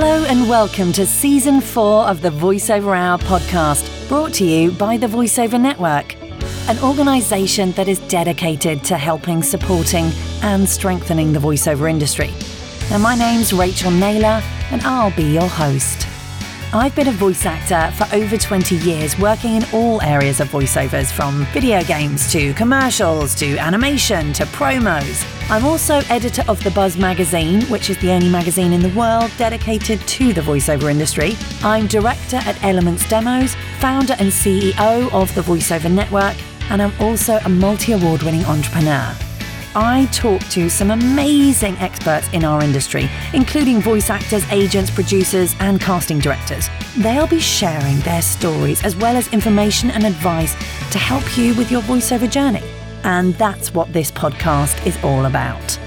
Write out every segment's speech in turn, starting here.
Hello and welcome to season four of the VoiceOver Hour podcast, brought to you by the VoiceOver Network, an organisation that is dedicated to helping, supporting, and strengthening the voiceover industry. And my name's Rachael Naylor, and I'll be your host. I've been a voice actor for over 20 years, working in all areas of voiceovers from video games to commercials to animation to promos. I'm also editor of The Buzz magazine, which is the only magazine in the world dedicated to the voiceover industry. I'm director at Elements Demos, founder and CEO of the VoiceOver Network, and I'm also a multi award winning entrepreneur. I talk to some amazing experts in our industry, including voice actors, agents, producers, and casting directors. They'll be sharing their stories as well as information and advice to help you with your voiceover journey. And that's what this podcast is all about.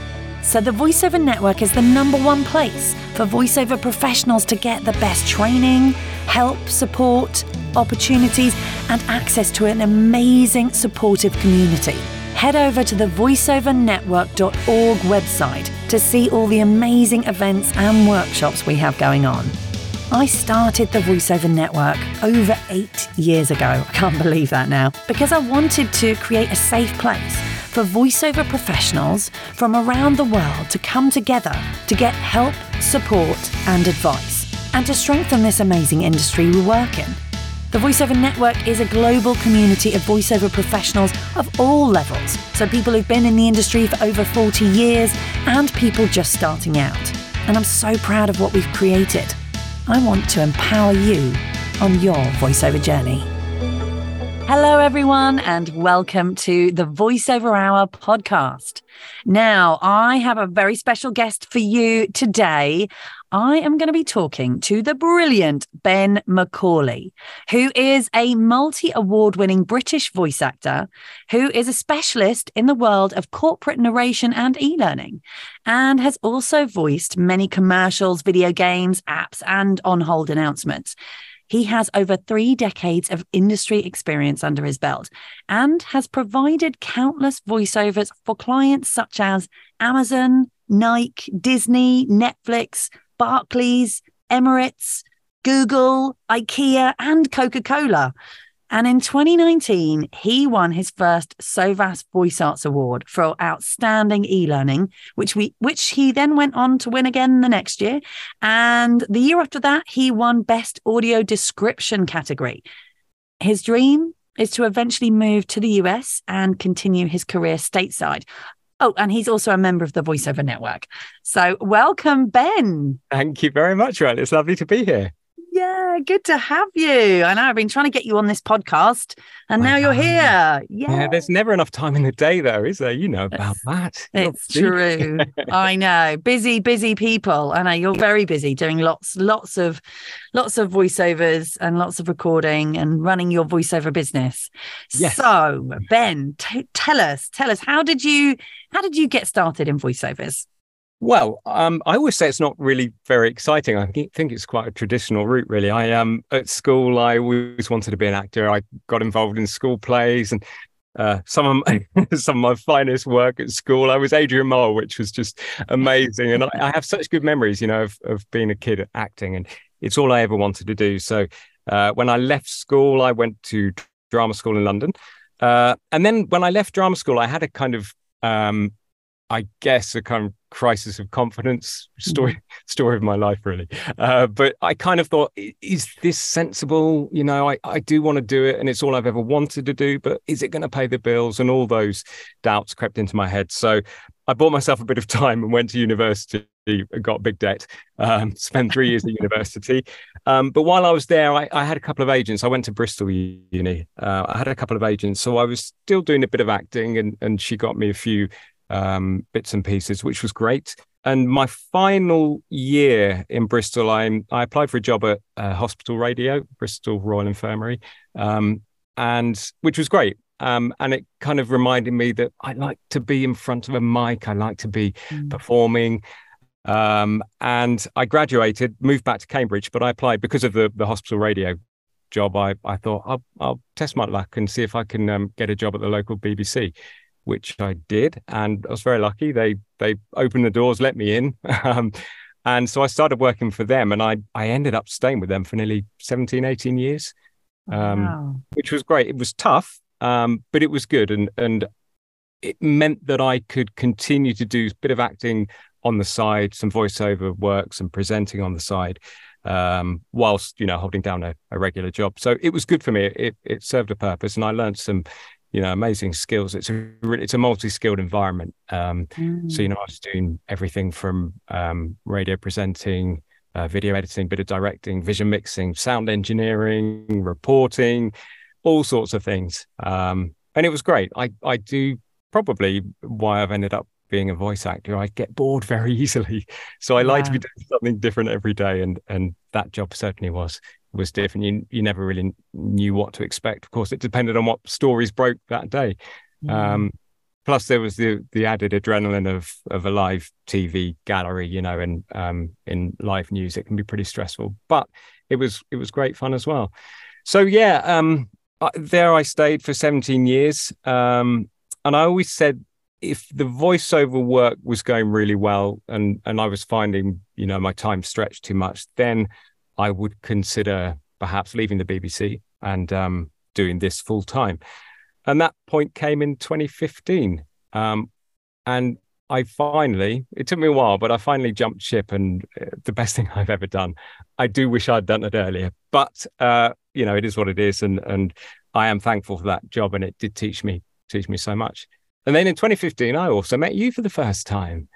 So, the VoiceOver Network is the number one place for voiceover professionals to get the best training, help, support, opportunities, and access to an amazing, supportive community head over to the voiceovernetwork.org website to see all the amazing events and workshops we have going on. I started the VoiceOver Network over eight years ago. I can't believe that now. Because I wanted to create a safe place for voiceover professionals from around the world to come together to get help, support, and advice, and to strengthen this amazing industry we work in. The VoiceOver Network is a global community of voiceover professionals of all levels, so people who've been in the industry for over 40 years and people just starting out. And I'm so proud of what we've created. I want to empower you on your voiceover journey. Hello, everyone, and welcome to the VoiceOver Hour podcast. Now, I have a very special guest for you today. I am going to be talking to the brilliant Ben McAuley, who is a multi award winning British voice actor who is a specialist in the world of corporate narration and e learning, and has also voiced many commercials, video games, apps, and on hold announcements. He has over three decades of industry experience under his belt and has provided countless voiceovers for clients such as Amazon, Nike, Disney, Netflix, Barclays, Emirates, Google, IKEA, and Coca Cola. And in 2019, he won his first SOVAS Voice Arts Award for outstanding e-learning, which we which he then went on to win again the next year. And the year after that, he won Best Audio Description category. His dream is to eventually move to the US and continue his career stateside. Oh, and he's also a member of the VoiceOver Network. So welcome, Ben. Thank you very much, Ryan. It's lovely to be here. Yeah, good to have you. I know I've been trying to get you on this podcast and now you're here. Yeah. yeah. There's never enough time in the day, though, is there? You know about that. It's true. I know. Busy, busy people. I know you're very busy doing lots, lots of, lots of voiceovers and lots of recording and running your voiceover business. Yes. So, Ben, t- tell us, tell us, how did you, how did you get started in voiceovers? Well, um, I always say it's not really very exciting. I think it's quite a traditional route, really. I um at school, I always wanted to be an actor. I got involved in school plays, and uh, some of my, some of my finest work at school. I was Adrian Mole, which was just amazing, and I, I, have such good memories, you know, of of being a kid acting, and it's all I ever wanted to do. So uh, when I left school, I went to drama school in London, uh, and then when I left drama school, I had a kind of um, I guess a kind of crisis of confidence story mm-hmm. story of my life really. Uh, but i kind of thought is this sensible? You know I, I do want to do it and it's all i've ever wanted to do but is it going to pay the bills? And all those doubts crept into my head. So i bought myself a bit of time and went to university got big debt um, spent three years at university. Um, but while i was there I, I, had a couple of agents. I went to bristol uni. Uh, i had a couple of agents. So i was still doing a bit of acting and, and she got me a few um, bits and pieces, which was great. And my final year in Bristol, I I applied for a job at uh, Hospital Radio, Bristol Royal Infirmary, um, and which was great. Um, and it kind of reminded me that I like to be in front of a mic. I like to be mm. performing. Um, and I graduated, moved back to Cambridge, but I applied because of the the hospital radio job. I I thought I'll I'll test my luck and see if I can um, get a job at the local BBC which I did, and I was very lucky. They they opened the doors, let me in. Um, And so I started working for them and I, I ended up staying with them for nearly 17, 18 years, um, wow. which was great. It was tough, um, but it was good. And, and it meant that I could continue to do a bit of acting on the side, some voiceover work, some presenting on the side, um, whilst, you know, holding down a, a, regular job. So it was good for me. It, it served a purpose and I learned some you know amazing skills. It's a it's a multi-skilled environment. Um, mm. so you know i was doing everything from um, radio presenting uh, video editing bit of directing vision mixing sound engineering reporting all sorts of things. Um, and it was great. I i do probably why i've ended up being a voice actor i get bored very easily. So i yeah. like to be doing something different every day and and that job certainly was was different. You you never really knew what to expect. Of course, it depended on what stories broke that day. Mm. Um, plus, there was the the added adrenaline of of a live TV gallery. You know, and um, in live news, it can be pretty stressful, but it was it was great fun as well. So yeah, um, there I stayed for 17 years, um, and I always said if the voiceover work was going really well and and I was finding you know my time stretched too much, then I would consider perhaps leaving the BBC and um, doing this full time. And that point came in 2015. Um, and I finally, it took me a while, but I finally jumped ship and uh, the best thing I've ever done. I do wish I'd done it earlier, but, uh, you know, it is what it is. And, and I am thankful for that job. And it did teach me, teach me so much. And then in 2015, I also met you for the first time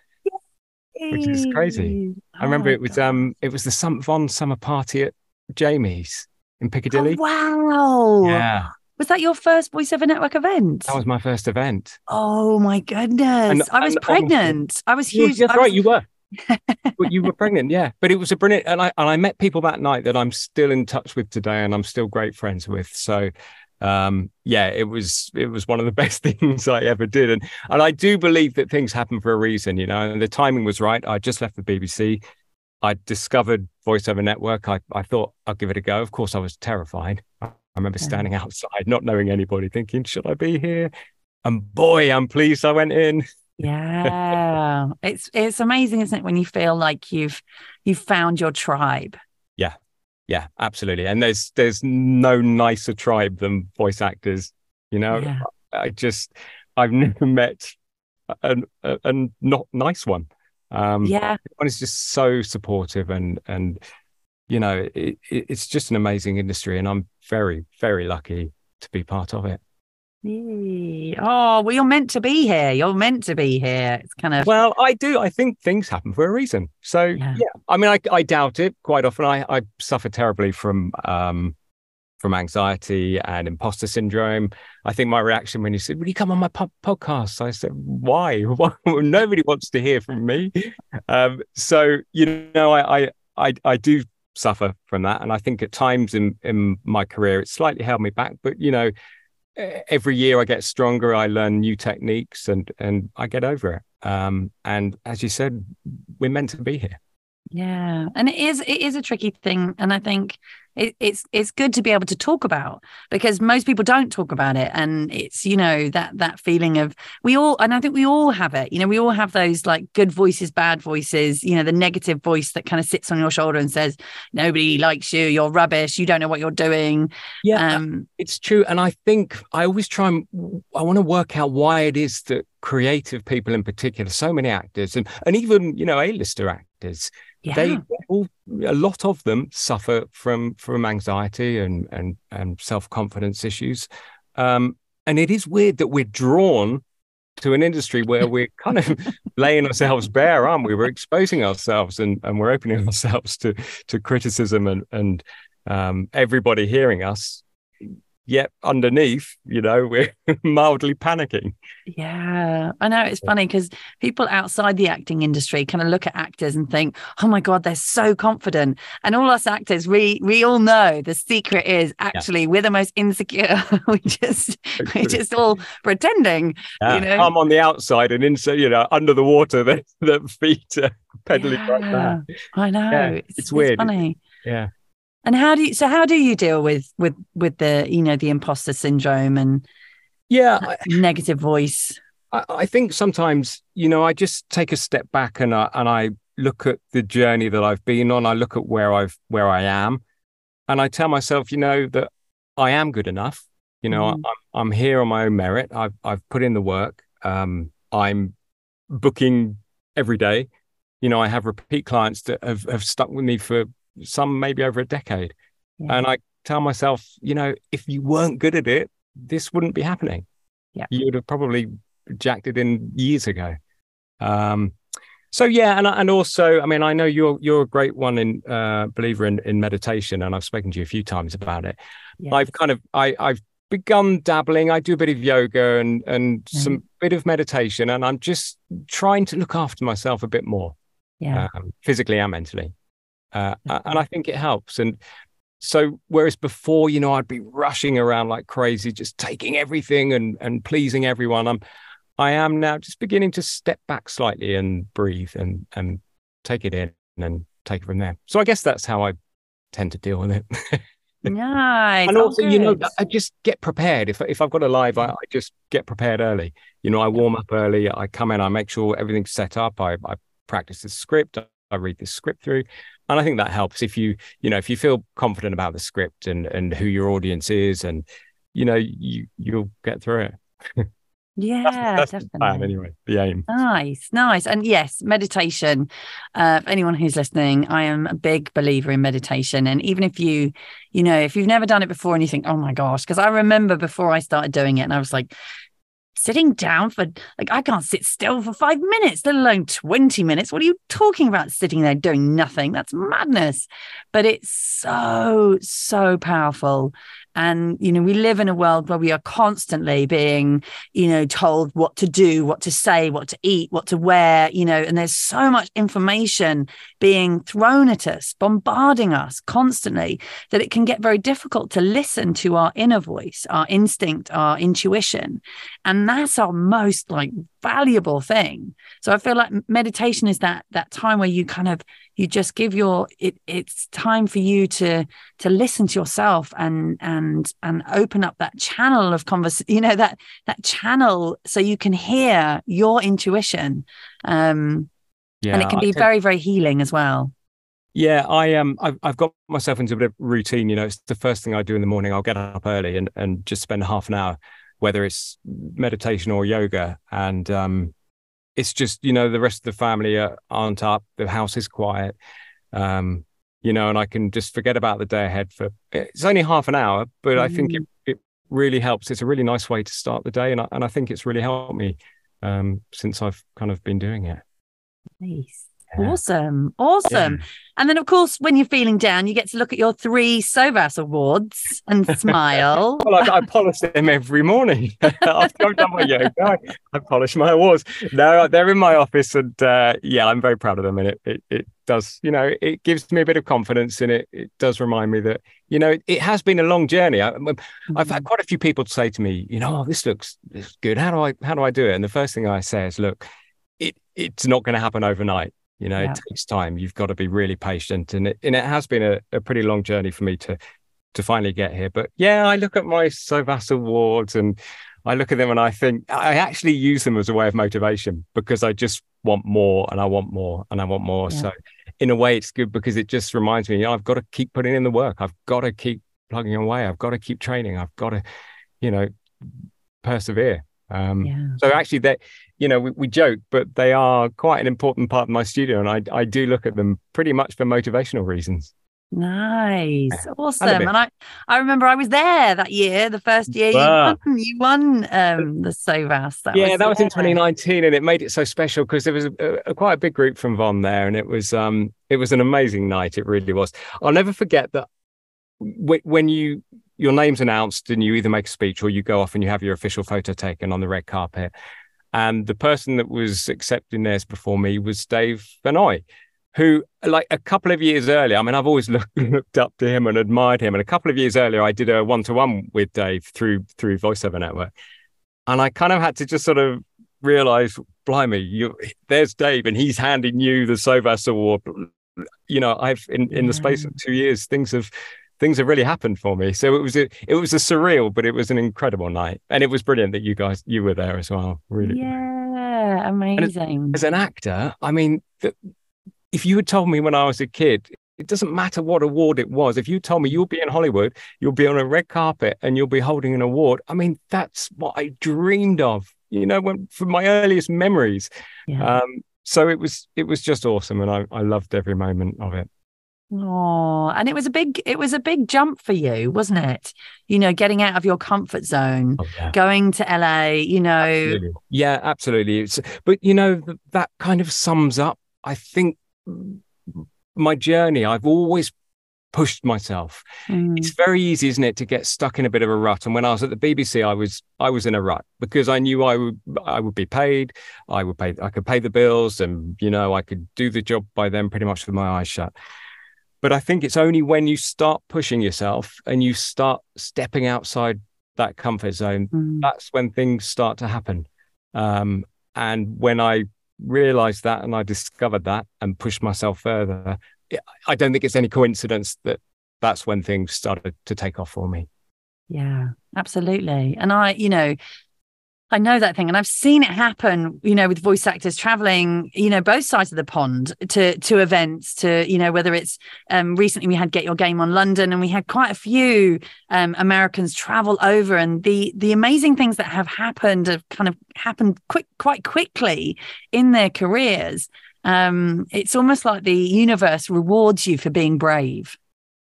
which is crazy. Oh I remember it was God. um it was the Sum Von summer party at Jamie's in Piccadilly. Oh, wow. Yeah. Was that your first voiceover network event? That was my first event. Oh my goodness. And, I was pregnant. I was huge. That's right, you were. but you were pregnant, yeah. But it was a brilliant and I and I met people that night that I'm still in touch with today and I'm still great friends with. So um, yeah, it was it was one of the best things I ever did, and and I do believe that things happen for a reason, you know. And the timing was right. I just left the BBC. I discovered VoiceOver Network. I I thought I'd give it a go. Of course, I was terrified. I remember standing outside, not knowing anybody, thinking, "Should I be here?" And boy, I'm pleased I went in. yeah, it's it's amazing, isn't it, when you feel like you've you've found your tribe. Yeah, yeah, absolutely. And there's there's no nicer tribe than voice actors. You know, yeah. I just I've never met a, a, a not nice one. Um, yeah, one is just so supportive and and you know it, it's just an amazing industry, and I'm very very lucky to be part of it. Oh, well, you're meant to be here. You're meant to be here. It's kind of. Well, I do. I think things happen for a reason. So, yeah. yeah. I mean, I, I doubt it quite often. I, I suffer terribly from um, from anxiety and imposter syndrome. I think my reaction when you said, "Will you come on my po- podcast?" I said, "Why? Nobody wants to hear from me." Um, so, you know, I, I I I do suffer from that, and I think at times in in my career, it's slightly held me back. But you know every year I get stronger. I learn new techniques, and and I get over it. Um, and as you said, we're meant to be here. Yeah, and it is it is a tricky thing, and I think it, it's it's good to be able to talk about because most people don't talk about it, and it's you know that that feeling of we all, and I think we all have it. You know, we all have those like good voices, bad voices. You know, the negative voice that kind of sits on your shoulder and says nobody likes you, you're rubbish, you don't know what you're doing. Yeah, um, it's true, and I think I always try and I want to work out why it is that creative people in particular, so many actors and and even you know A-lister actors yeah. they all a lot of them suffer from from anxiety and and and self-confidence issues. Um, and it is weird that we're drawn to an industry where we're kind of laying ourselves bare aren't we? We're exposing ourselves and and we're opening ourselves to to criticism and and um, everybody hearing us yet underneath, you know, we're mildly panicking. Yeah, I know it's funny because people outside the acting industry kind of look at actors and think, "Oh my god, they're so confident." And all us actors, we we all know the secret is actually yeah. we're the most insecure. we just we're just all pretending. Yeah. You know, I'm on the outside and inside, you know, under the water. The the feet are pedaling yeah, like that. I know. Yeah, it's, it's, weird. It's funny. Yeah. And how do you so how do you deal with with with the you know the imposter syndrome and yeah negative voice? I, I think sometimes you know I just take a step back and I and I look at the journey that I've been on. I look at where I've where I am, and I tell myself, you know, that I am good enough. You know, mm. I'm I'm here on my own merit. I've I've put in the work. Um, I'm booking every day. You know, I have repeat clients that have, have stuck with me for some maybe over a decade. Yeah. And I tell myself, you know, if you weren't good at it, this wouldn't be happening. Yeah. You would have probably jacked it in years ago. Um, so yeah, and and also, I mean, I know you're you're a great one in uh, believer in in meditation, and I've spoken to you a few times about it. Yes. I've kind of I I've begun dabbling. I do a bit of yoga and and mm. some bit of meditation, and I'm just trying to look after myself a bit more, yeah, um, physically and mentally, uh, and I think it helps. And so, whereas before, you know, I'd be rushing around like crazy, just taking everything and and pleasing everyone. I'm I am now just beginning to step back slightly and breathe and and take it in and take it from there. So I guess that's how I tend to deal with it. nice. and also, oh, you know, I just get prepared. If if I've got a live, I, I, just get prepared early. You know, I warm up early. I come in. I make sure everything's set up. I I practice the script. I read the script through, and I think that helps. If you you know if you feel confident about the script and and who your audience is, and you know you you'll get through it. Yeah, that's, that's definitely. the plan anyway. The aim. Nice, nice, and yes, meditation. Uh, anyone who's listening, I am a big believer in meditation, and even if you, you know, if you've never done it before and you think, oh my gosh, because I remember before I started doing it, and I was like, sitting down for like I can't sit still for five minutes, let alone 20 minutes. What are you talking about sitting there doing nothing? That's madness. But it's so, so powerful. And, you know, we live in a world where we are constantly being, you know, told what to do, what to say, what to eat, what to wear, you know, and there's so much information being thrown at us, bombarding us constantly that it can get very difficult to listen to our inner voice, our instinct, our intuition. And that's our most like valuable thing. So I feel like meditation is that that time where you kind of you just give your it it's time for you to to listen to yourself and and and open up that channel of conversation, you know, that that channel so you can hear your intuition. Um yeah, and it can be very, very healing as well. Yeah, I um, I've, I've got myself into a bit of routine. You know, it's the first thing I do in the morning. I'll get up early and and just spend half an hour whether it's meditation or yoga. And um, it's just, you know, the rest of the family are, aren't up, the house is quiet, um, you know, and I can just forget about the day ahead for it's only half an hour, but mm. I think it, mm. it really helps. It's a really nice way to start the day. And I, and I think it's really helped me um, since I've kind of been doing it. Nice. Awesome. Awesome. Yeah. And then, of course, when you're feeling down, you get to look at your three SOVAS awards and smile. well, I, I, polish them every morning. After I've done my yoga, I, I, polish my awards. No, they're in my office. And uh, yeah, I'm very proud of them. And it, it, it, does, you know, it gives me a bit of confidence and it, it does remind me that, you know, it, it has been a long journey. I, have mm-hmm. had quite a few people say to me, you know, oh, this looks, this good. How do I, how do I do it? And the first thing I say is, look, it, it's not going to happen overnight you know, yeah. it takes time. You've got to be really patient, and it and it has been a, a pretty long journey for me to to finally get here. But yeah, I look at my SOVAS awards and I look at them and I think I actually use them as a way of motivation because I just want more and I want more and I want more. Yeah. So in a way, it's good because it just reminds me, you know, I've got to keep putting in the work. I've got to keep plugging away. I've got to keep training. I've got to, you know, persevere. Um, yeah. So actually, that you know, we, we, joke, but they are quite an important part of my studio, and I I do look at them pretty much for motivational reasons. Nice, awesome, and, and I I remember I was there that year, the first year you won, you won um, the SOVAS. That yeah, was that was in 2019, and it made it so special because there was a, a, quite a big group from VON there, and it was um it was an amazing night. It really was. I'll never forget that when you your name's announced and you either make a speech or you go off and you have your official photo taken on the red carpet. And the person that was accepting theirs before me was Dave Fennoy, who, like a couple of years earlier, I mean, I've always looked, looked up to him and admired him. And a couple of years earlier, I did a one to one with Dave through through VoiceOver Network, and I kind of had to just sort of realize, blimey, you, there's Dave, and he's handing you the SOVAS award. You know, I've in in the space of mm. two years, things have things have really happened for me. So it was a it was a surreal, but it was an incredible night, and it was brilliant that you guys you were there as well. Really, yeah, amazing. As, as, an actor, I mean, the, if you had told me when I was a kid, it doesn't matter what award it was. If you told me you'll be in Hollywood, you'll be on a red carpet and you'll be holding an award, I mean, that's what I dreamed of, you know, when, from my earliest memories. Yeah. Um, so it was it was just awesome and I, I loved every moment of it. Oh, and it was a big it was a big jump for you, wasn't it? You know, getting out of your comfort zone, oh, yeah. going to LA, you know. Absolutely. Yeah, absolutely. It's, but you know, that kind of sums up I think my journey, I've always pushed myself. Mm. It's very easy, isn't it, to get stuck in a bit of a rut. And when I was at the BBC, I was I was in a rut because I knew I would I would be paid, I would pay I could pay the bills, and you know I could do the job by then pretty much with my eyes shut. But I think it's only when you start pushing yourself and you start stepping outside that comfort zone mm. that's when things start to happen. Um, and when I realized that and I discovered that and pushed myself further, I don't think it's any coincidence that that's when things started to take off for me. Yeah, absolutely. And I, you know, I know that thing, and I've seen it happen. You know, with voice actors traveling, you know, both sides of the pond to to events. To you know, whether it's um, recently we had Get Your Game on London, and we had quite a few um, Americans travel over, and the the amazing things that have happened have kind of happened quick, quite quickly in their careers. Um, it's almost like the universe rewards you for being brave.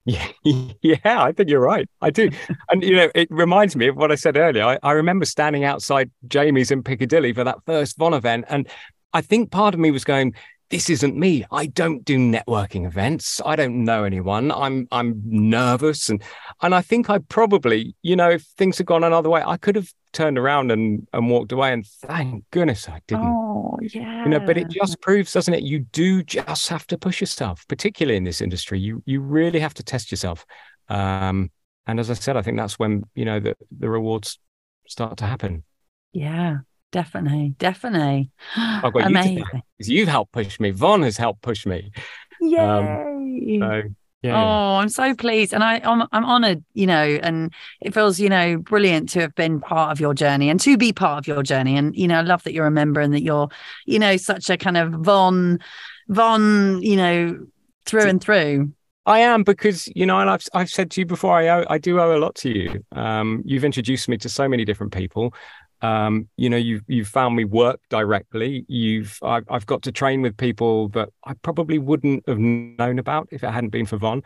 Yeah, yeah, I think you're right. I do. and, you know, it reminds me of what I said earlier. I, I remember standing outside Jamie's in Piccadilly for that first Von event. And I think part of me was going, this isn't me. I don't do networking events. I don't know anyone. I'm I'm nervous and and I think I probably, you know, if things had gone another way, I could have turned around and and walked away. And thank goodness I didn't. Oh yeah. You know, but it just proves, doesn't it? You do just have to push yourself, particularly in this industry. You you really have to test yourself. Um, and as I said, I think that's when you know the the rewards start to happen. Yeah, Definitely, definitely. I've got Amazing. you because you've helped push me. Von has helped push me. Yay! Um, so, yeah, oh, I'm so pleased, and I, I'm I'm honoured, you know, and it feels, you know, brilliant to have been part of your journey and to be part of your journey, and you know, I love that you're a member and that you're, you know, such a kind of Von, Von, you know, through and through. I am because you know, and I've I've said to you before, I owe, I do owe a lot to you. Um, you've introduced me to so many different people, um, you know, you've you've found me work directly. You've I've, I've got to train with people that I probably wouldn't have known about if it hadn't been for Von.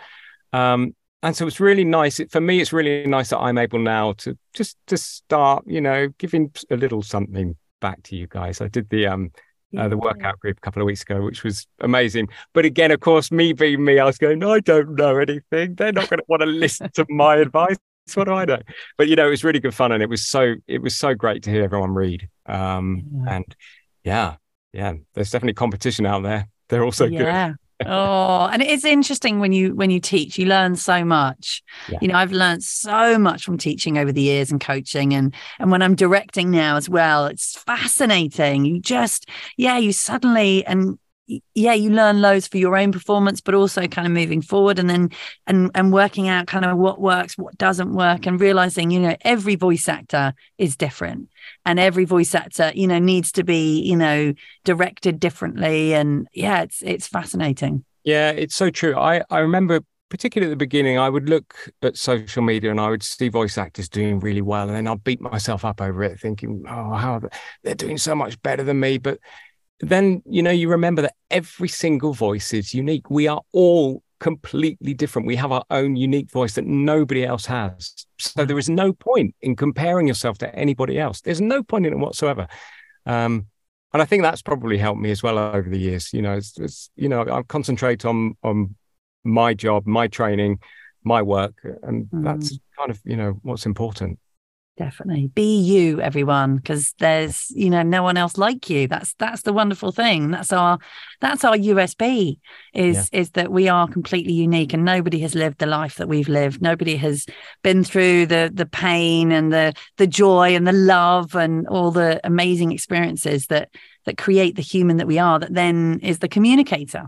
Um, and so it's really nice it, for me. It's really nice that I'm able now to just to start, you know, giving a little something back to you guys. I did the um uh, the workout group a couple of weeks ago, which was amazing. But again, of course, me being me, I was going, I don't know anything. They're not going to want to listen to my advice what do I know? But you know, it was really good fun, and it was so it was so great to hear everyone read. Um, yeah. And yeah, yeah, there's definitely competition out there. They're also yeah. good. oh, and it's interesting when you when you teach, you learn so much. Yeah. You know, I've learned so much from teaching over the years and coaching, and and when I'm directing now as well, it's fascinating. You just, yeah, you suddenly and yeah you learn loads for your own performance but also kind of moving forward and then and and working out kind of what works what doesn't work and realizing you know every voice actor is different and every voice actor you know needs to be you know directed differently. And yeah it's it's fascinating. Yeah it's so true. I i remember particularly at the beginning i would look at social media and i would see voice actors doing really well and then i'd beat myself up over it thinking oh how they're doing so much better than me. But then you know you remember that every single voice is unique. We are all completely different. We have our own unique voice that nobody else has. So there is no point in comparing yourself to anybody else. There's no point in it whatsoever. Um, and i think that's probably helped me as well over the years. You know it's, it's you know i concentrate on on my job my training my work and mm. that's kind of you know what's important Definitely. Be you, everyone, because there's, you know, no one else like you. That's that's the wonderful thing. That's our that's our USP is yeah. is that we are completely unique and nobody has lived the life that we've lived. Nobody has been through the the pain and the the joy and the love and all the amazing experiences that that create the human that we are, that then is the communicator.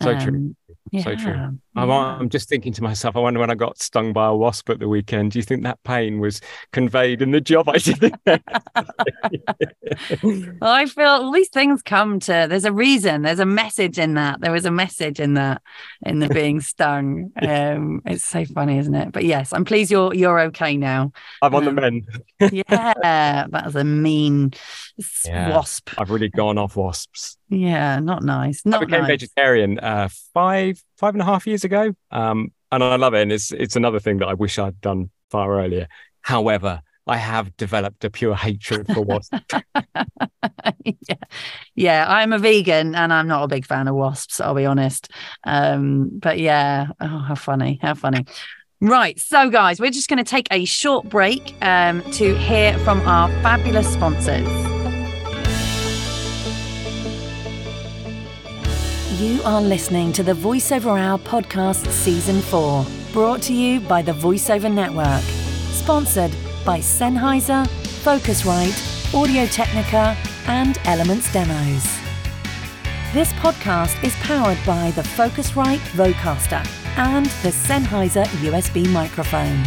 So um, true. Yeah. So true. I'm. I'm just thinking to myself, I wonder when I got stung by a wasp at the weekend, do you think that pain was conveyed in the job I did? well, I feel all these things come to, there's a reason, there's a message in that. There was a message in that, in the being stung. Um, it's so funny, isn't it? But yes, I'm pleased you're, you're okay now. I'm on um, the mend. yeah, that was a mean yeah, wasp. I've really gone off wasps. Yeah, not nice. Not I became nice. vegetarian uh, five five and a half years ago, um, and I love it. And it's it's another thing that I wish I'd done far earlier. However, I have developed a pure hatred for wasps. yeah. yeah, I'm a vegan and I'm not a big fan of wasps. I'll be honest. Um, but yeah, oh, how funny! How funny. Right, so guys, we're just going to take a short break um, to hear from our fabulous sponsors. You are listening to the VoiceOver Hour podcast season 4, brought to you by the VoiceOver Network, sponsored by Sennheiser, Focusrite, Audio Technica, and Elements Demos. This podcast is powered by the Focusrite Vocaster and the Sennheiser USB microphone.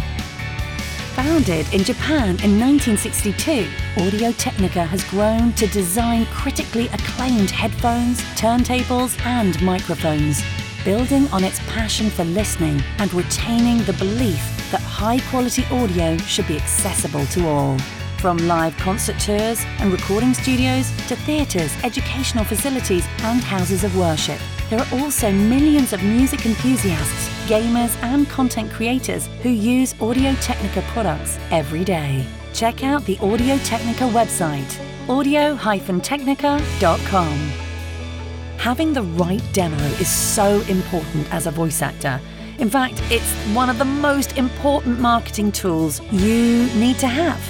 Founded in Japan in 1962, Audio Technica has grown to design critically acclaimed headphones, turntables, and microphones, building on its passion for listening and retaining the belief that high quality audio should be accessible to all. From live concert tours and recording studios to theatres, educational facilities, and houses of worship, there are also millions of music enthusiasts gamers, and content creators who use Audio Technica products every day. Check out the Audio Technica website, audio-technica.com. Having the right demo is so important as a voice actor. In fact, it's one of the most important marketing tools you need to have.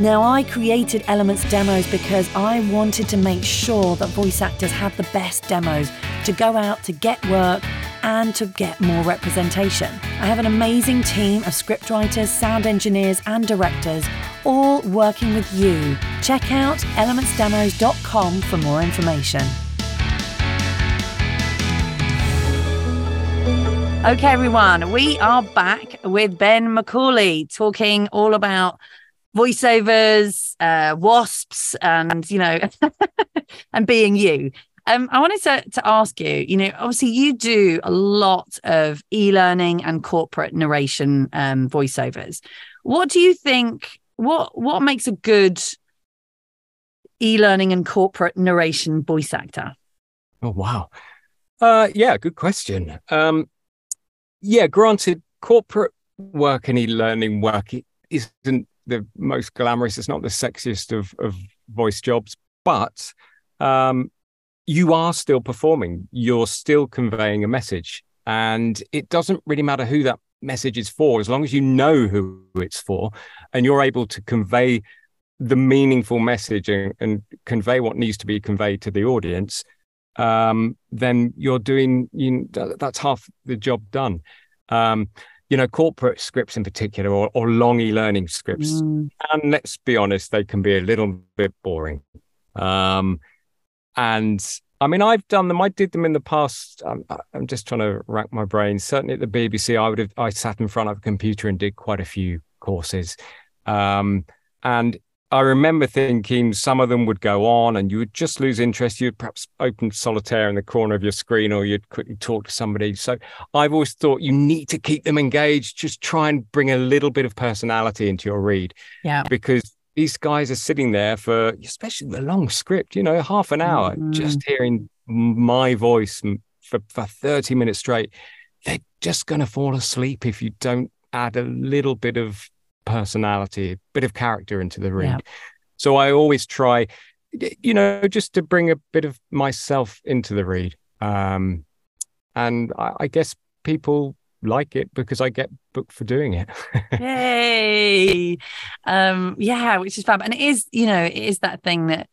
Now, I created Elements demos because I wanted to make sure that voice actors had the best demos to go out to get work and to get more representation. I have an amazing team of scriptwriters, sound engineers, and directors all working with you. Check out elementsdemos.com for more information. Okay, everyone, we are back with Ben McAuley talking all about voiceovers, uh, wasps, and you know, and being you. Um, I wanted to, to ask you, you know, obviously you do a lot of e-learning and corporate narration um, voiceovers. What do you think? What what makes a good e-learning and corporate narration voice actor? Oh wow, uh, yeah, good question. Um, yeah, granted, corporate work and e-learning work isn't the most glamorous. It's not the sexiest of of voice jobs, but um, you are still performing, you're still conveying a message. And it doesn't really matter who that message is for, as long as you know who it's for and you're able to convey the meaningful message and, and convey what needs to be conveyed to the audience, um, then you're doing you, that's half the job done. Um, you know, corporate scripts in particular, or, or long e-learning scripts, mm. and let's be honest, they can be a little bit boring. Um, and I mean, I've done them. I did them in the past. I'm, I'm, just trying to rack my brain. Certainly at the BBC, I would have. I sat in front of a computer and did quite a few courses, um, and I remember thinking some of them would go on, and you would just lose interest. You'd perhaps open solitaire in the corner of your screen, or you'd quickly talk to somebody. So I've always thought you need to keep them engaged. Just try and bring a little bit of personality into your read. Yeah, because these guys are sitting there for, especially the long script, you know, half an hour, mm-hmm. just hearing my voice for, for 30 minutes straight. They're just going to fall asleep if you don't add a little bit of personality, a bit of character into the read. Yeah. So I always try, you know, just to bring a bit of myself into the read. Um, and I, I guess people like it because I get booked for doing it. Yay. Um, yeah, which is fab. And it is, you know, it is that thing that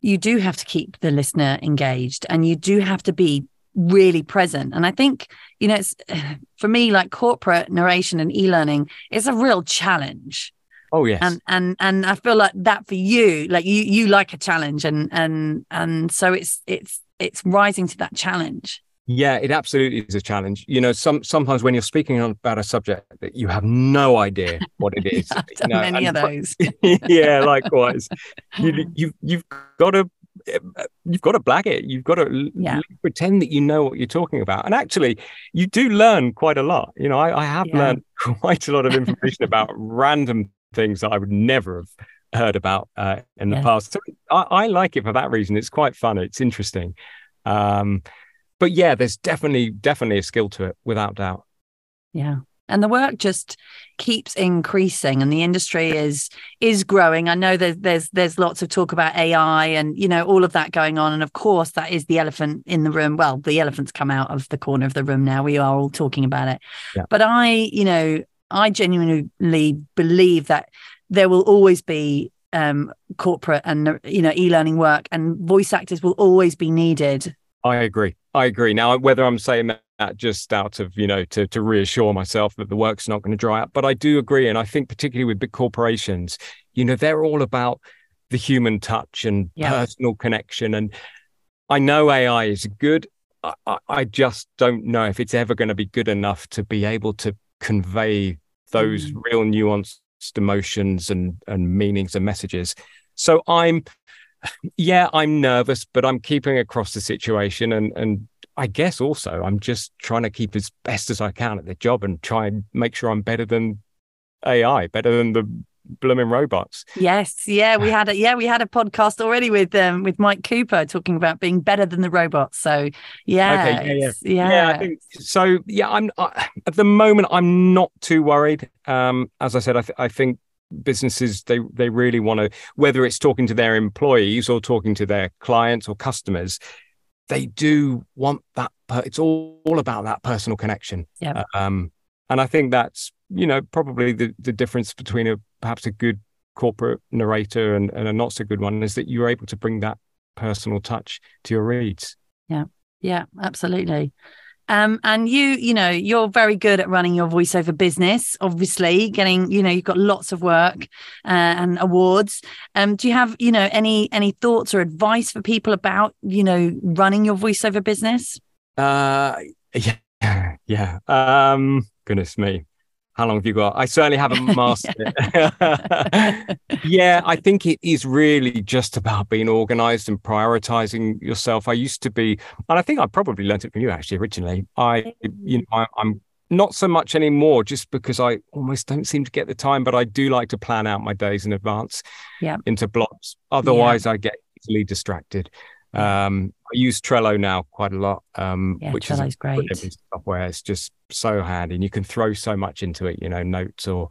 you do have to keep the listener engaged and you do have to be really present. And I think, you know, it's for me, like corporate narration and e-learning is a real challenge. Oh yes. And and and I feel like that for you, like you you like a challenge and and and so it's it's it's rising to that challenge. Yeah, it absolutely is a challenge. You know, some sometimes when you're speaking about a subject that you have no idea what it is. yeah, you know, many of those. yeah, likewise. you, you you've got to you've got to blag it. You've got to yeah. pretend that you know what you're talking about. And actually, you do learn quite a lot. You know, I, I have yeah. learned quite a lot of information about random things that I would never have heard about uh, in the yeah. past. So I, I, like it for that reason. It's quite fun. It's interesting. Um, but yeah, there's definitely definitely a skill to it, without doubt. Yeah. And the work just keeps increasing and the industry is is growing. I know there's there's there's lots of talk about AI and you know all of that going on. And of course that is the elephant in the room. Well, the elephant's come out of the corner of the room now. We are all talking about it. Yeah. But I, you know, I genuinely believe that there will always be um, corporate and you know e-learning work and voice actors will always be needed I agree. I agree. Now, whether I'm saying that just out of, you know, to, to reassure myself that the work's not going to dry up, but I do agree. And I think, particularly with big corporations, you know, they're all about the human touch and yeah. personal connection. And I know AI is good. I, I, just don't know if it's ever going to be good enough to be able to convey those mm. real nuanced emotions and, and meanings and messages. So I'm yeah, I'm nervous, but I'm keeping across the situation, and and I guess also I'm just trying to keep as best as I can at the job and try and make sure I'm better than AI, better than the blooming robots. Yes, yeah, we had a yeah we had a podcast already with um with Mike Cooper talking about being better than the robots. So yeah, okay, yeah, yeah, yeah. yeah I think, so yeah, I'm I, at the moment I'm not too worried. Um, as I said, I th- I think businesses they they really want to whether it's talking to their employees or talking to their clients or customers they do want that it's all, all about that personal connection. Yeah. Um and i think that's you know probably the the difference between a perhaps a good corporate narrator and, and a not so good one is that you're able to bring that personal touch to your reads. Yeah. Yeah absolutely um, and you, you know, you're very good at running your voiceover business, obviously, getting, you know, you've got lots of work uh, and awards. Um, do you have, you know, any any thoughts or advice for people about, you know, running your voiceover business? Uh yeah, yeah. Um, goodness me how long have you got? I certainly haven't mastered it. yeah, I think it is really just about being organized and prioritizing yourself. I used to be, and I think I probably learned it from you actually originally. I, you know, I, I'm not so much anymore just because I almost don't seem to get the time, but I do like to plan out my days in advance yeah. into blocks. Otherwise, yeah. I get easily distracted. Um, I use Trello now quite a lot, um, yeah, which Trello's is great software. It's just so handy, and you can throw so much into it. You know, notes or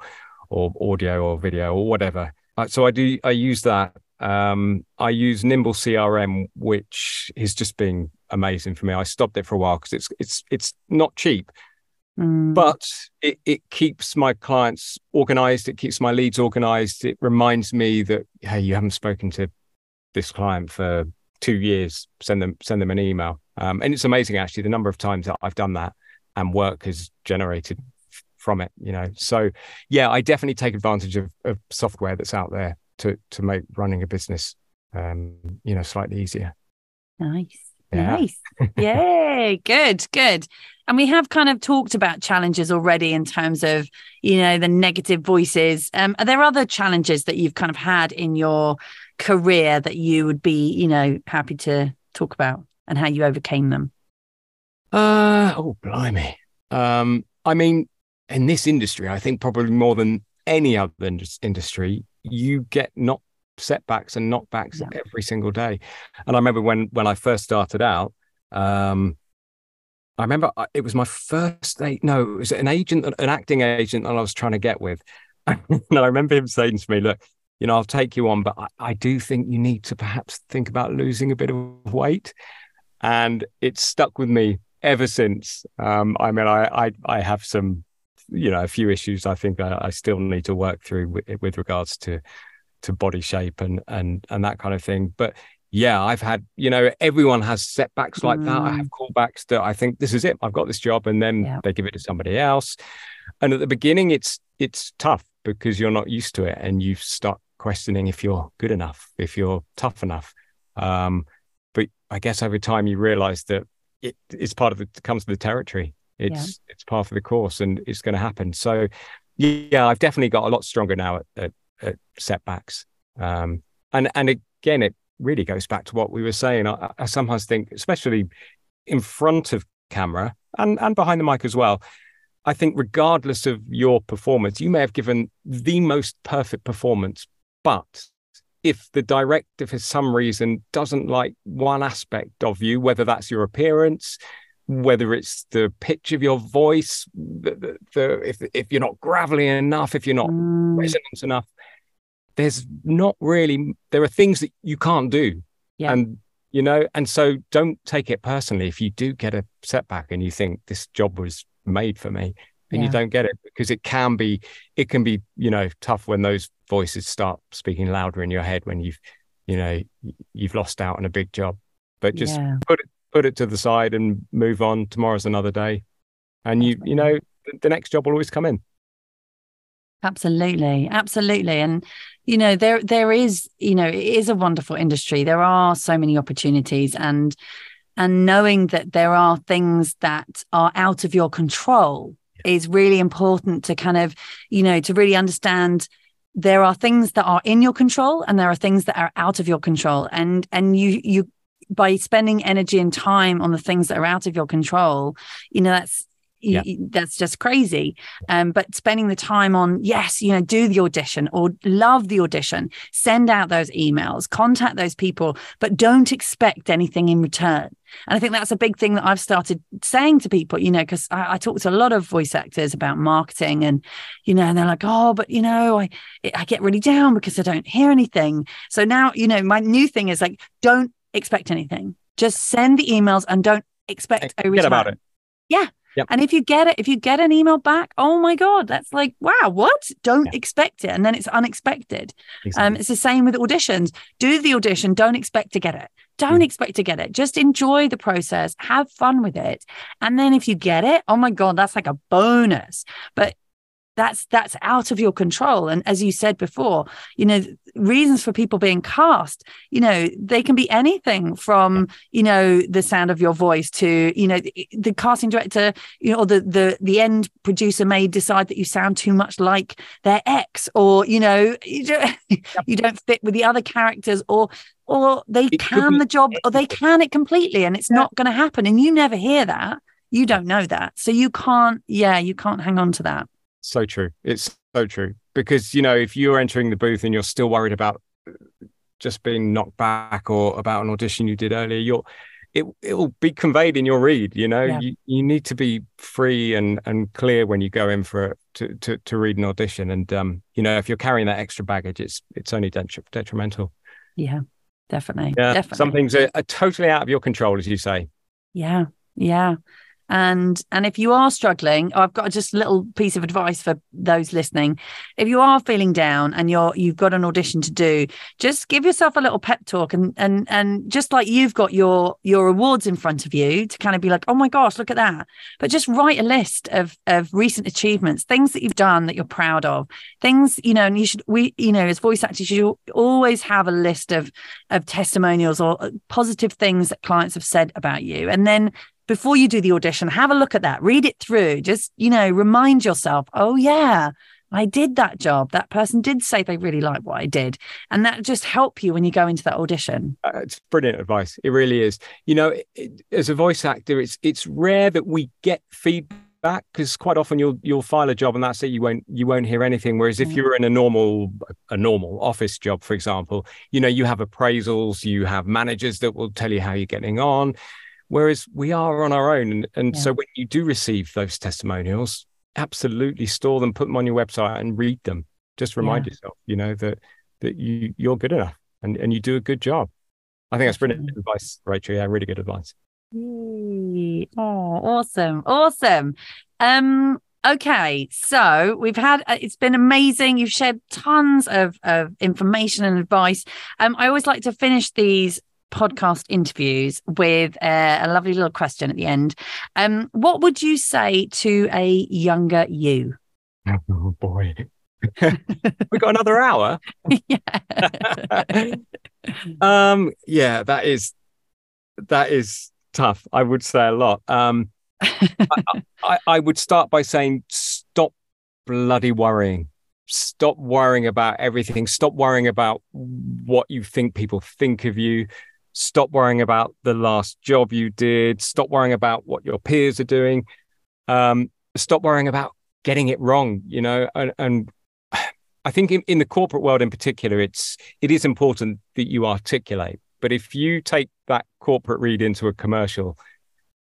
or audio or video or whatever. So I do. I use that. Um, I use Nimble CRM, which is just being amazing for me. I stopped it for a while because it's it's it's not cheap, mm. but it, it keeps my clients organized. It keeps my leads organized. It reminds me that hey, you haven't spoken to this client for two years, send them send them an email. Um, and it's amazing actually the number of times that I've done that and work has generated from it. You know, so yeah, I definitely take advantage of, of software that's out there to to make running a business, um, you know, slightly easier. Nice. Yeah. Nice. Yeah, good, good. And we have kind of talked about challenges already in terms of, you know, the negative voices. Um, are there other challenges that you've kind of had in your career that you would be, you know, happy to talk about and how you overcame them? Uh oh, blimey. Um, I mean, in this industry, I think probably more than any other industry, you get not setbacks and knockbacks yeah. every single day. And I remember when when I first started out, um, I remember it was my first day. No, it was an agent, an acting agent that I was trying to get with. and I remember him saying to me, "Look, you know, I'll take you on, but I, I, do think you need to perhaps think about losing a bit of weight. And it's stuck with me ever since. Um, I mean, I, I, I have some, you know, a few issues I think I, I still need to work through with, with, regards to to body shape and and and that kind of thing. But yeah, I've had, you know, everyone has setbacks like mm. that. I have mm. callbacks that I think this is it. I've got this job, and then yeah. they give it to somebody else. And at the beginning, it's it's tough because you're not used to it, and you start questioning if you're good enough, if you're tough enough. Um, but I guess over time you realize that it, it's part of the comes to the territory. It's yeah. it's part of the course, and it's going to happen. So, yeah, I've definitely got a lot stronger now at, at, at setbacks. Um, and and again, it really goes back to what we were saying. I, I sometimes think, especially in front of camera and and behind the mic as well. I think regardless of your performance, you may have given the most perfect performance, but if the director for some reason doesn't like one aspect of you, whether that's your appearance, whether it's the pitch of your voice, the, the, the if if you're not gravelly enough, if you're not mm. resonant enough, there's not really there are things that you can't do, yeah. and you know, and so don't take it personally if you do get a setback and you think this job was made for me and yeah. you don't get it because it can be it can be you know tough when those voices start speaking louder in your head when you've you know you've lost out on a big job. But just yeah. put it put it to the side and move on. Tomorrow's another day. And you you know the next job will always come in. Absolutely. Absolutely. And you know there there is you know it is a wonderful industry. There are so many opportunities and and knowing that there are things that are out of your control is really important to kind of, you know, to really understand there are things that are in your control and there are things that are out of your control. And and you you by spending energy and time on the things that are out of your control, you know, that's yeah. that's just crazy. Um, but spending the time on, yes, you know, do the audition or love the audition, send out those emails, contact those people, but don't expect anything in return. And I think that's a big thing that I've started saying to people, you know, because I, I, talk to a lot of voice actors about marketing and, you know, and they're like, oh, but, you know, I, I get really down because I don't hear anything. So now, you know, my new thing is like, don't expect anything. Just send the emails and don't expect a return. Get about it. Yeah. Yep. And if you get it, if you get an email back, oh my God, that's like, wow, what? Don't yeah. expect it. And then it's unexpected. Exactly. Um, it's the same with auditions. Do the audition, don't expect to get it. Don't mm. expect to get it. Just enjoy the process, have fun with it. And then if you get it, oh my God, that's like a bonus. But that's that's out of your control. And as you said before you know reasons for people being cast you know they can be anything from you know the sound of your voice to you know the, the casting director you know or the the the end producer may decide that you sound too much like their ex or you know you don't, you don't fit with the other characters or or they it can the job or they can it completely and it's yeah. not going to happen. And you never hear that. You don't know that. So you can't yeah you can't hang on to that so true. It's so true because you know if you're entering the booth and you're still worried about just being knocked back or about an audition you did earlier, you're it it will be conveyed in your read. You know, yeah. you, you need to be free and and clear when you go in for to to to read an audition. And um, you know, if you're carrying that extra baggage, it's it's only detrimental. Yeah, definitely. Yeah, definitely. some things are, are totally out of your control, as you say. Yeah, yeah and and if you are struggling i've got just a little piece of advice for those listening. If you are feeling down and you're you've got an audition to do just give yourself a little pep talk and and and just like you've got your your awards in front of you to kind of be like oh my gosh look at that. But just write a list of of recent achievements things that you've done that you're proud of things you know and you should we you know as voice actors you always have a list of of testimonials or uh, positive things that clients have said about you. And then before you do the audition, have a look at that, read it through, just, you know, remind yourself, oh, yeah, I did that job. That person did say they really like what I did. And that just help you when you go into that audition. Uh, it's brilliant advice. It really is. You know, it, as a voice actor, it's it's rare that we get feedback because quite often you'll you'll file a job and that's it. You won't you won't hear anything. Whereas if you're in a normal a normal office job, for example, you know, you have appraisals, you have managers that will tell you how you're getting on. Whereas we are on our own. And, and yeah. so when you do receive those testimonials, absolutely store them, put them on your website and read them. Just remind yeah. yourself, you know, that that you you're good enough and, and you do a good job. I think that's brilliant advice, Rachael. Yeah, really good advice. Yay. Oh, awesome. Awesome. Um, okay so we've had uh, it's been amazing you've shared tons of, of information and advice um i always like to finish these podcast interviews with a, a lovely little question at the end. Um, what would you say to a younger you? Oh boy. we got another hour. yeah. um, yeah, that is that is tough. I would say a lot. Um, I, I, I would start by saying, stop bloody worrying. Stop worrying about everything. Stop worrying about what you think people think of you. Stop worrying about the last job you did. Stop worrying about what your peers are doing. Um, stop worrying about getting it wrong. You know, and, and I think in, in the corporate world in particular, it's it is important that you articulate. But if you take that corporate read into a commercial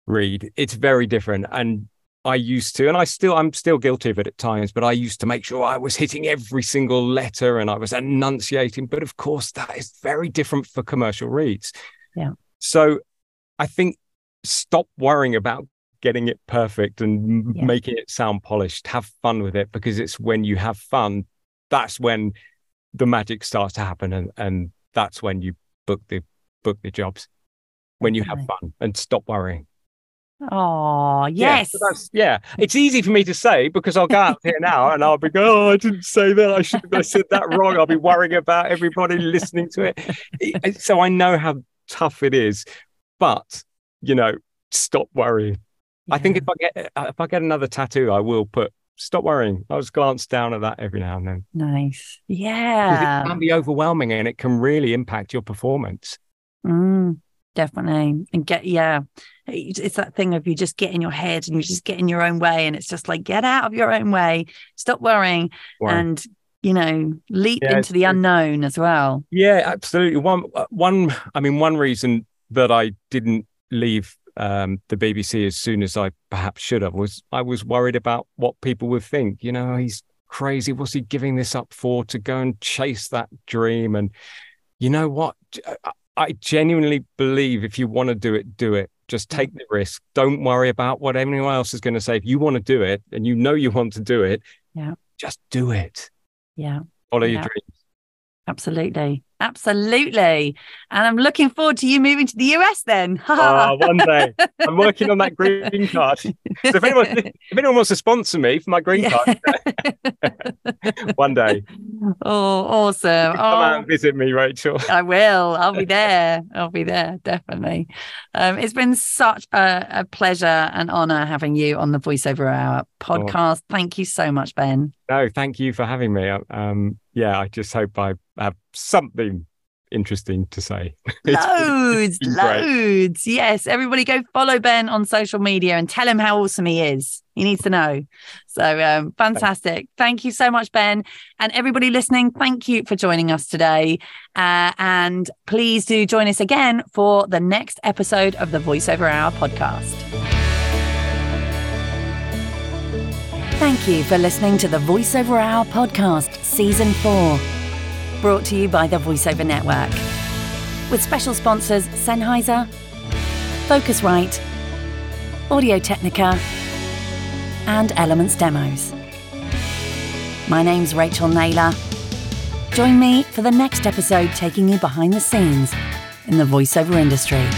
read, it's very different. And I used to, and I still, I'm still guilty of it at times, but I used to make sure I was hitting every single letter and I was enunciating. But of course, that is very different for commercial reads. Yeah. So I think stop worrying about getting it perfect and yeah. making it sound polished. Have fun with it because it's when you have fun, that's when the magic starts to happen. And, and that's when you book the book the jobs when you have fun and stop worrying. Oh, yes. Yeah, so yeah, it's easy for me to say because I'll go out here now and I'll be going, oh, I didn't say that. I should have said that wrong. I'll be worrying about everybody listening to it. So I know how tough it is, but you know, stop worrying. Yeah. I think if I get if I get another tattoo, I will put stop worrying. I'll just glance down at that every now and then. Nice. Yeah. It can be overwhelming and it can really impact your performance. Mm, definitely. And get, yeah, it's that thing of you just get in your head and you just get in your own way. And it's just like, get out of your own way, stop worrying. And you know leap yeah, into the unknown as well yeah absolutely one uh, one i mean one reason that i didn't leave um, the BBC as soon as I perhaps should have was I was worried about what people would think. You know, he's crazy. What's he giving this up for to go and chase that dream? And you know what? I genuinely believe if you want to do it, do it. Just mm. take the risk. Don't worry about what anyone else is going to say. If you want to do it and you know you want to do it, yeah, just do it. Yeah. Follow yeah. your dreams. Absolutely. Absolutely. And I'm looking forward to you moving to the US then. oh, one day. I'm working on that green card. So if anyone, if anyone wants to sponsor me for my green card, one day. Oh, awesome. Come oh, out and visit me, Rachael. I will. I'll be there. I'll be there. Definitely. Um, it's been such a, a, pleasure and honor having you on the Voiceover Hour podcast. Oh. Thank you so much, Ben. No, thank you for having me. Um, yeah, I just hope I have something interesting to say. loads, loads. Yes. Everybody go follow Ben on social media and tell him how awesome he is. He needs to know. So um, fantastic. Thank you so much, Ben. And everybody listening, thank you for joining us today. Uh, and please do join us again for the next episode of the Voiceover Hour podcast. Thank you for listening to the Voiceover Hour podcast, season four, brought to you by the Voiceover Network, with special sponsors Sennheiser, Focusrite, Audio Technica, and Elements Demos. My name's Rachael Naylor. Join me for the next episode taking you behind the scenes in the voiceover industry.